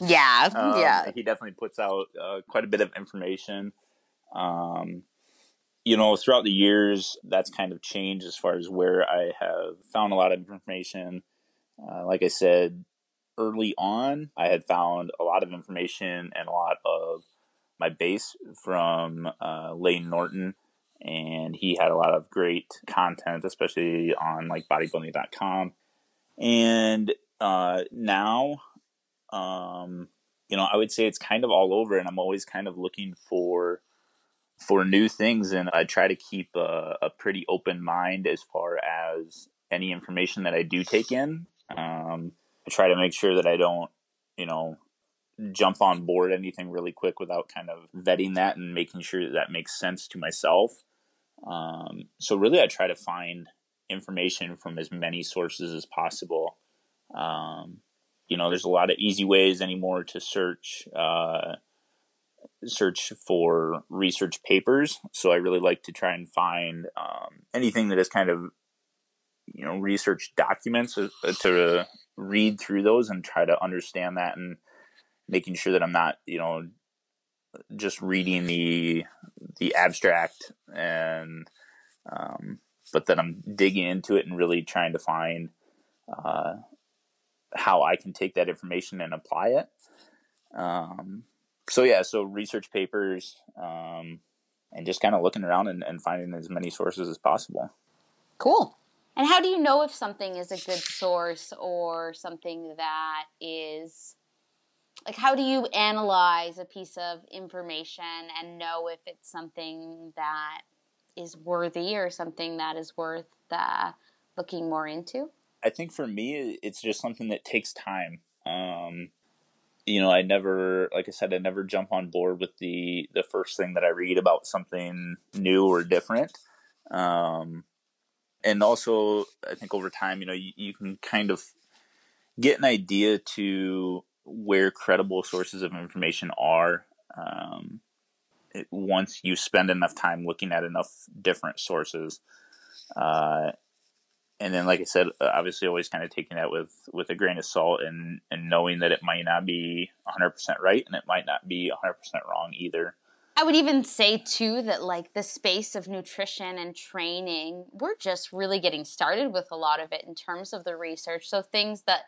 yeah, um, yeah. He definitely puts out uh, quite a bit of information. Um, you know, throughout the years, that's kind of changed as far as where I have found a lot of information. Uh, like I said, early on, I had found a lot of information and a lot of my base from uh, Layne Norton, and he had a lot of great content, especially on like bodybuilding.com. And uh, now, um, you know, I would say it's kind of all over, and I'm always kind of looking for for new things, and I try to keep a, a pretty open mind as far as any information that I do take in. Um, I try to make sure that I don't, you know, jump on board anything really quick without kind of vetting that and making sure that that makes sense to myself. Um, so really, I try to find information from as many sources as possible. Um, you know, there's a lot of easy ways anymore to search uh, search for research papers. So I really like to try and find um, anything that is kind of you know research documents uh, to read through those and try to understand that and making sure that I'm not you know just reading the the abstract and um, but that I'm digging into it and really trying to find uh, how I can take that information and apply it. Um, so yeah, so research papers um, and just kind of looking around and, and finding as many sources as possible. Cool. And how do you know if something is a good source or something that is like how do you analyze a piece of information and know if it's something that is worthy or something that is worth uh, looking more into? I think for me, it's just something that takes time. Um, you know, I never, like I said, I never jump on board with the the first thing that I read about something new or different. Um, and also, I think over time, you know, you, you can kind of get an idea to where credible sources of information are um, it, once you spend enough time looking at enough different sources. Uh, and then, like I said, uh, obviously, always kind of taking that with with a grain of salt, and and knowing that it might not be 100 percent right, and it might not be 100 percent wrong either. I would even say too that like the space of nutrition and training, we're just really getting started with a lot of it in terms of the research. So things that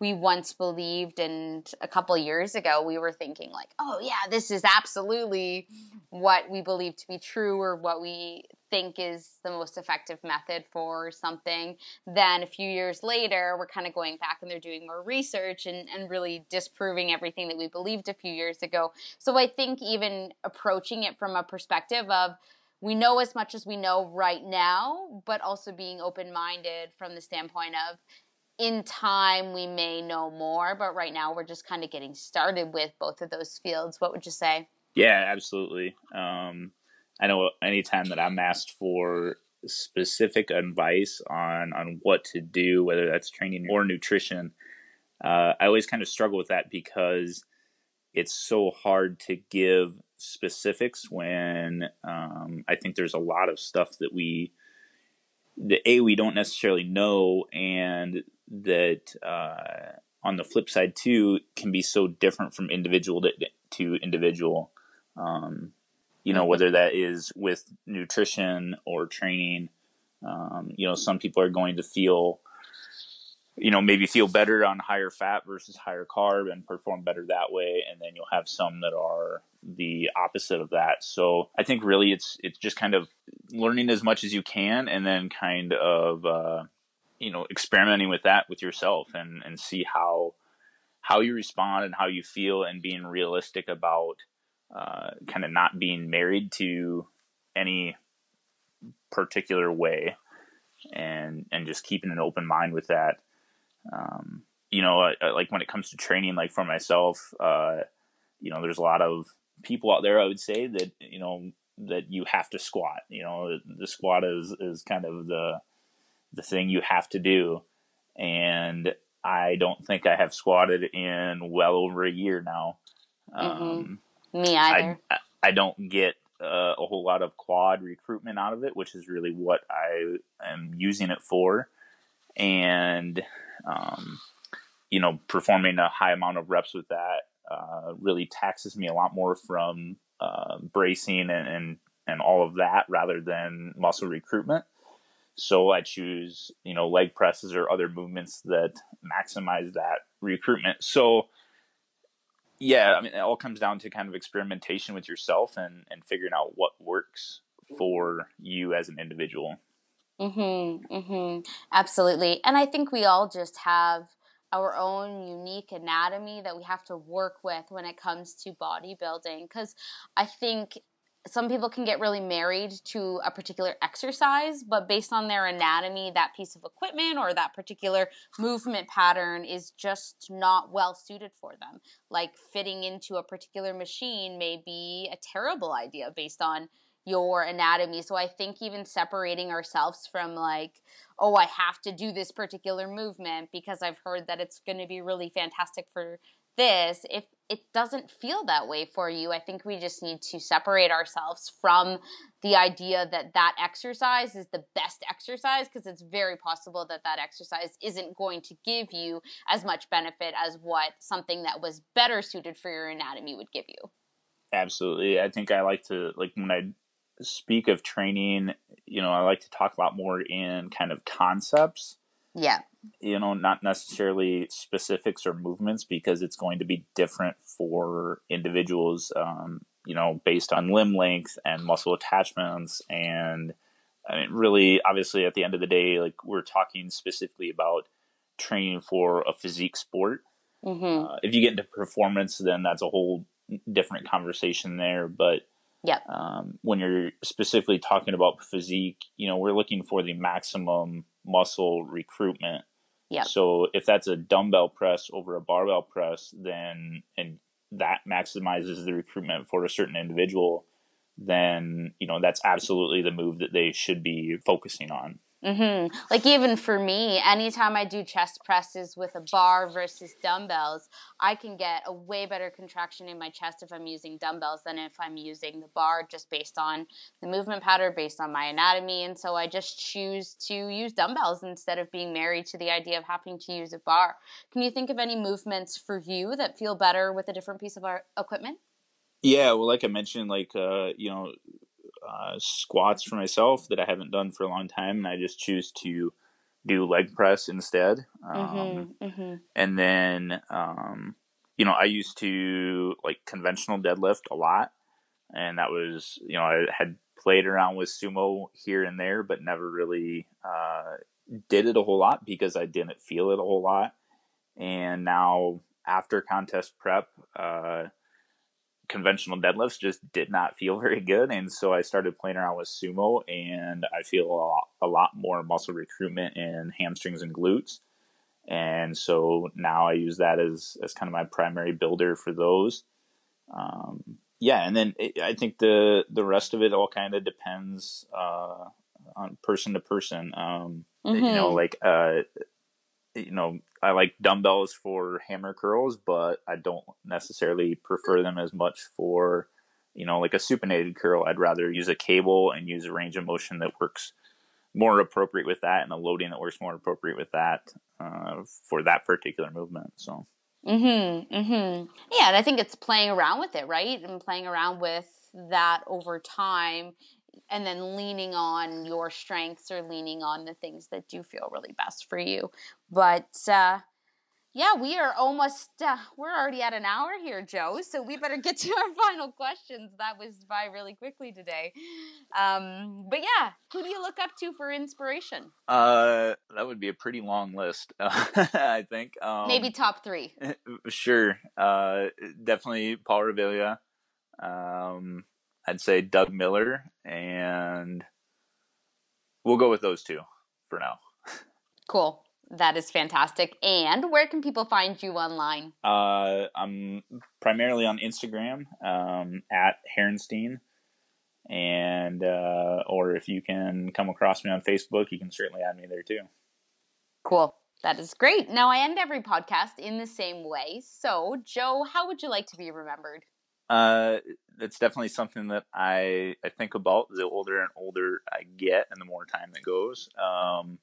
we once believed and a couple years ago we were thinking like oh yeah this is absolutely what we believe to be true or what we think is the most effective method for something. Then a few years later we're kind of going back and they're doing more research and, and really disproving everything that we believed a few years ago. So i think even approaching it from a perspective of we know as much as we know right now but also being open-minded from the standpoint of in time we may know more, but right now we're just kind of getting started with both of those fields. What would you say? Yeah, absolutely. Um, I know anytime that I'm asked for specific advice on on what to do, whether that's training or nutrition, uh, I always kind of struggle with that because it's so hard to give specifics when um, I think there's a lot of stuff that we the a we don't necessarily know and that uh, on the flip side too can be so different from individual to, to individual. Um, you know, whether that is with nutrition or training. Um, you know, some people are going to feel, you know, maybe feel better on higher fat versus higher carb and perform better that way. And then you'll have some that are the opposite of that. So I think really it's it's just kind of learning as much as you can, and then kind of uh, you know experimenting with that with yourself and and see how how you respond and how you feel and being realistic about uh, kind of not being married to any particular way and and just keeping an open mind with that. Um, you know uh, like when it comes to training like for myself uh, you know there's a lot of people out there i would say that you know that you have to squat you know the squat is is kind of the the thing you have to do. And I don't think I have squatted in well over a year now. Um, Me either. I, I don't get uh, a whole lot of quad recruitment out of it, which is really what I am using it for. And, um, you know, performing a high amount of reps with that uh, really taxes me a lot more from uh, bracing and, and, and all of that rather than muscle recruitment. So I choose, you know, leg presses or other movements that maximize that recruitment. So, yeah, I mean, it all comes down to kind of experimentation with yourself and, and figuring out what works for you as an individual. Mm-hmm. Mm-hmm. Absolutely. And I think we all just have our own unique anatomy that we have to work with when it comes to bodybuilding. Because I think some people can get really married to a particular exercise, but based on their anatomy, that piece of equipment or that particular movement pattern is just not well suited for them. Like fitting into a particular machine may be a terrible idea based on your anatomy. So I think even separating ourselves from like, oh, I have to do this particular movement because I've heard that it's going to be really fantastic for this, if it doesn't feel that way for you, I think we just need to separate ourselves from the idea that that exercise is the best exercise because it's very possible that that exercise isn't going to give you as much benefit as what something that was better suited for your anatomy would give you. Absolutely. I think I like to like when I speak of training, you know, I like to talk a lot more in kind of concepts. Yeah you know, not necessarily specifics or movements because it's going to be different for individuals, um, you know, based on limb length and muscle attachments. And I mean, really, obviously, at the end of the day, like we're talking specifically about training for a physique sport. Mm-hmm. Uh, if you get into performance, then that's a whole different conversation there. But yeah, um, when you're specifically talking about physique, you know, we're looking for the maximum muscle recruitment yeah. So if that's a dumbbell press over a barbell press, then and that maximizes the recruitment for a certain individual, then you know that's absolutely the move that they should be focusing on. Mm-hmm. Like even for me, anytime I do chest presses with a bar versus dumbbells, I can get a way better contraction in my chest if I'm using dumbbells than if I'm using the bar, just based on the movement pattern, based on my anatomy. And so I just choose to use dumbbells instead of being married to the idea of having to use a bar. Can you think of any movements for you that feel better with a different piece of our equipment? Yeah, well, like I mentioned, like uh, you know, uh, squats for myself that I haven't done for a long time, and I just choose to do leg press instead. Um, mm-hmm, mm-hmm. And then, um, you know, I used to like conventional deadlift a lot, and that was, you know, I had played around with sumo here and there, but never really uh, did it a whole lot because I didn't feel it a whole lot. And now, after contest prep, uh, conventional deadlifts just did not feel very good. And so I started playing around with sumo and I feel a lot, a lot more muscle recruitment in hamstrings and glutes. And so now I use that as, as kind of my primary builder for those. Um, yeah. And then it, I think the, the rest of it all kind of depends, uh, on person to person. Um, mm-hmm. you know, mm-hmm. like, uh, you know, I like dumbbells for hammer curls, but I don't necessarily prefer them as much for, you know, like a supinated curl. I'd rather use a cable and use a range of motion that works more appropriate with that and a loading that works more appropriate with that uh, for that particular movement. So. Mhm. Mhm. Yeah, and I think it's playing around with it, right? And playing around with that over time and then leaning on your strengths or leaning on the things that do feel really best for you. But uh, yeah, we are almost, uh, we're already at an hour here, Joe. So we better get to our final questions. That was by really quickly today. Um, but yeah, who do you look up to for inspiration? Uh, that would be a pretty long list, I think. Um, Maybe top three. Sure. Uh, definitely Paul Revelia. Um, I'd say Doug Miller, and we'll go with those two for now. Cool. That is fantastic. And where can people find you online? Uh, I'm primarily on Instagram um, at Herenstein, and uh, or if you can come across me on Facebook, you can certainly add me there too. Cool. That is great. Now I end every podcast in the same way. So, Joe, how would you like to be remembered? Uh, that's definitely something that I I think about the older and older I get, and the more time that goes. Um,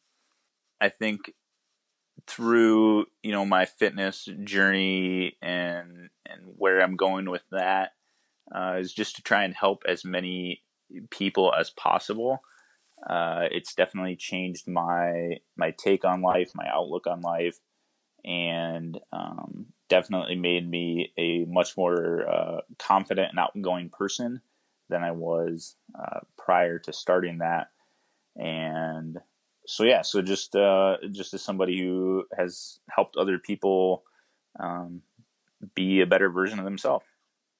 I think through you know my fitness journey and and where I'm going with that uh, is just to try and help as many people as possible. Uh, it's definitely changed my my take on life, my outlook on life, and um, definitely made me a much more uh, confident and outgoing person than I was uh, prior to starting that. And so yeah, so just uh, just as somebody who has helped other people um, be a better version of themselves.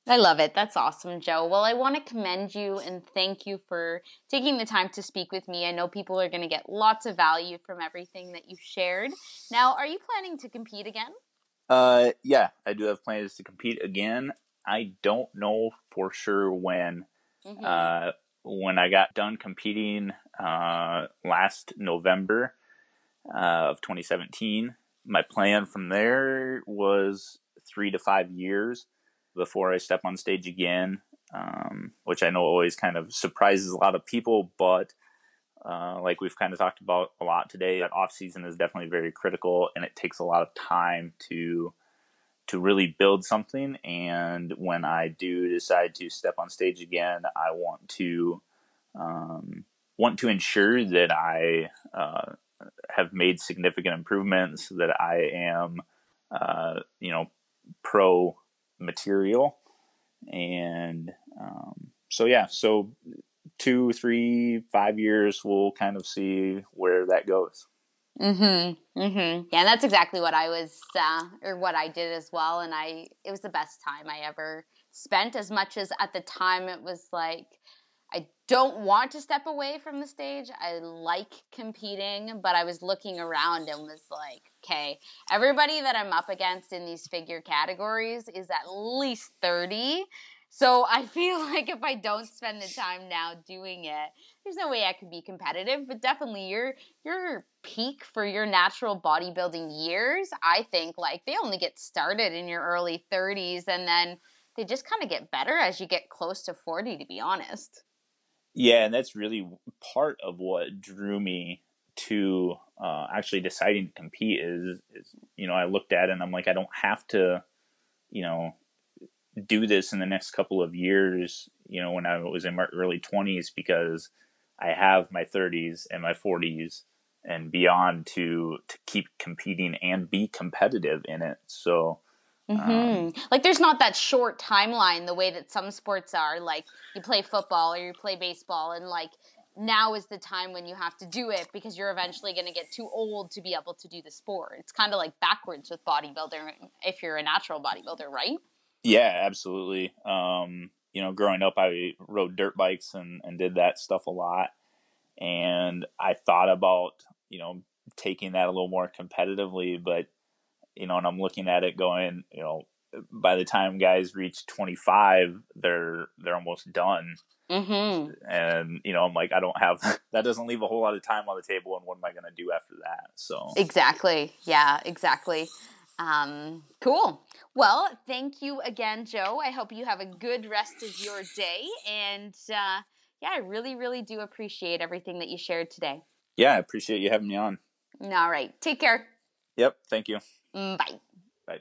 I love it. That's awesome, Joe. Well, I want to commend you and thank you for taking the time to speak with me. I know people are going to get lots of value from everything that you shared. Now, are you planning to compete again? Uh, yeah, I do have plans to compete again. I don't know for sure when. Mm-hmm. Uh, when I got done competing uh, last November uh, of 2017, my plan from there was three to five years before I step on stage again, um, which I know always kind of surprises a lot of people. But uh, like we've kind of talked about a lot today, that off season is definitely very critical, and it takes a lot of time to to really build something. And when I do decide to step on stage again, I want to um, want to ensure that I uh, have made significant improvements, that I am, uh, you know, pro material. And um, so, yeah, so two, three, five years, we'll kind of see where that goes. Mm-hmm. Mm-hmm. Yeah, that's exactly what I was, uh, or what I did as well. And I, it was the best time I ever spent. As much as at the time it was like, I don't want to step away from the stage. I like competing, but I was looking around and was like, okay, everybody that I'm up against in these figure categories is at least 30. So I feel like if I don't spend the time now doing it, there's no way I could be competitive. But definitely your your peak for your natural bodybuilding years, I think like they only get started in your early 30s and then they just kind of get better as you get close to 40 to be honest. Yeah, and that's really part of what drew me to uh, actually deciding to compete is, is, you know, I looked at it and I'm like, I don't have to, you know, do this in the next couple of years, you know, when I was in my early 20s, because I have my 30s and my 40s and beyond to to keep competing and be competitive in it. So, Mm-hmm. Um, like there's not that short timeline the way that some sports are. Like you play football or you play baseball, and like now is the time when you have to do it because you're eventually going to get too old to be able to do the sport. It's kind of like backwards with bodybuilder if you're a natural bodybuilder, right? Yeah, absolutely. Um, you know, growing up, I rode dirt bikes and, and did that stuff a lot. And I thought about, you know, taking that a little more competitively, but you know, and I'm looking at it going, you know, by the time guys reach 25, they're they're almost done. Mm-hmm. And you know, I'm like, I don't have that. Doesn't leave a whole lot of time on the table. And what am I going to do after that? So exactly, yeah, exactly. Um, cool. Well, thank you again, Joe. I hope you have a good rest of your day. And uh, yeah, I really, really do appreciate everything that you shared today. Yeah, I appreciate you having me on. All right. Take care. Yep. Thank you. Mm, bye. Bye.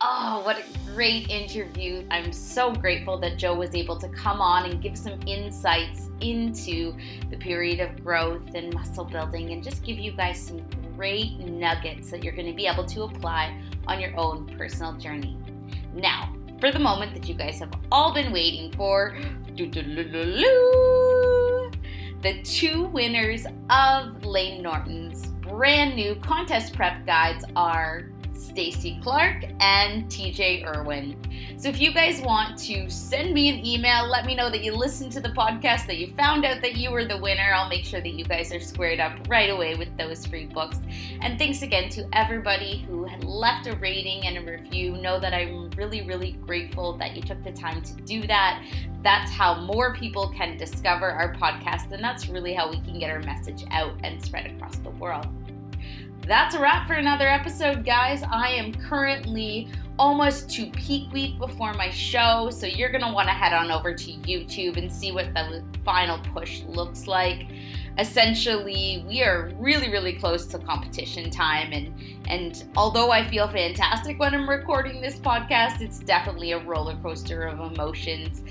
Oh, what a great interview. I'm so grateful that Joe was able to come on and give some insights into the period of growth and muscle building and just give you guys some great nuggets that you're going to be able to apply on your own personal journey. Now, for the moment that you guys have all been waiting for, the two winners of Layne Norton's brand new contest prep guides are Stacy Clark and TJ Irwin. So if you guys want to send me an email, let me know that you listened to the podcast, that you found out that you were the winner. I'll make sure that you guys are squared up right away with those free books. And thanks again to everybody who had left a rating and a review. Know that I'm really, really grateful that you took the time to do that. That's how more people can discover our podcast, and that's really how we can get our message out and spread across the world. That's a wrap for another episode, guys. I am currently almost to peak week before my show, so you're gonna want to head on over to YouTube and see what the final push looks like. Essentially, we are really, really close to competition time, and and although I feel fantastic when I'm recording this podcast, it's definitely a roller coaster of emotions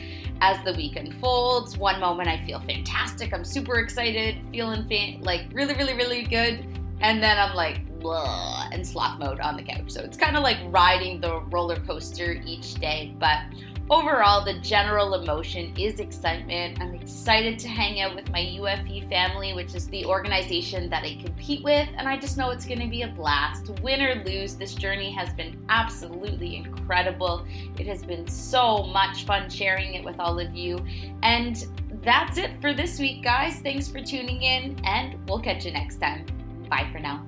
as the week unfolds. One moment I feel fantastic, I'm super excited, feeling fan- like really, really, really good, and then I'm like, blah, and sloth mode on the couch. So it's kind of like riding the roller coaster each day, but Overall, the general emotion is excitement. I'm excited to hang out with my UFE family, which is the organization that I compete with, and I just know it's going to be a blast. Win or lose, this journey has been absolutely incredible. It has been so much fun sharing it with all of you. And that's it for this week, guys. Thanks for tuning in, and we'll catch you next time. Bye for now.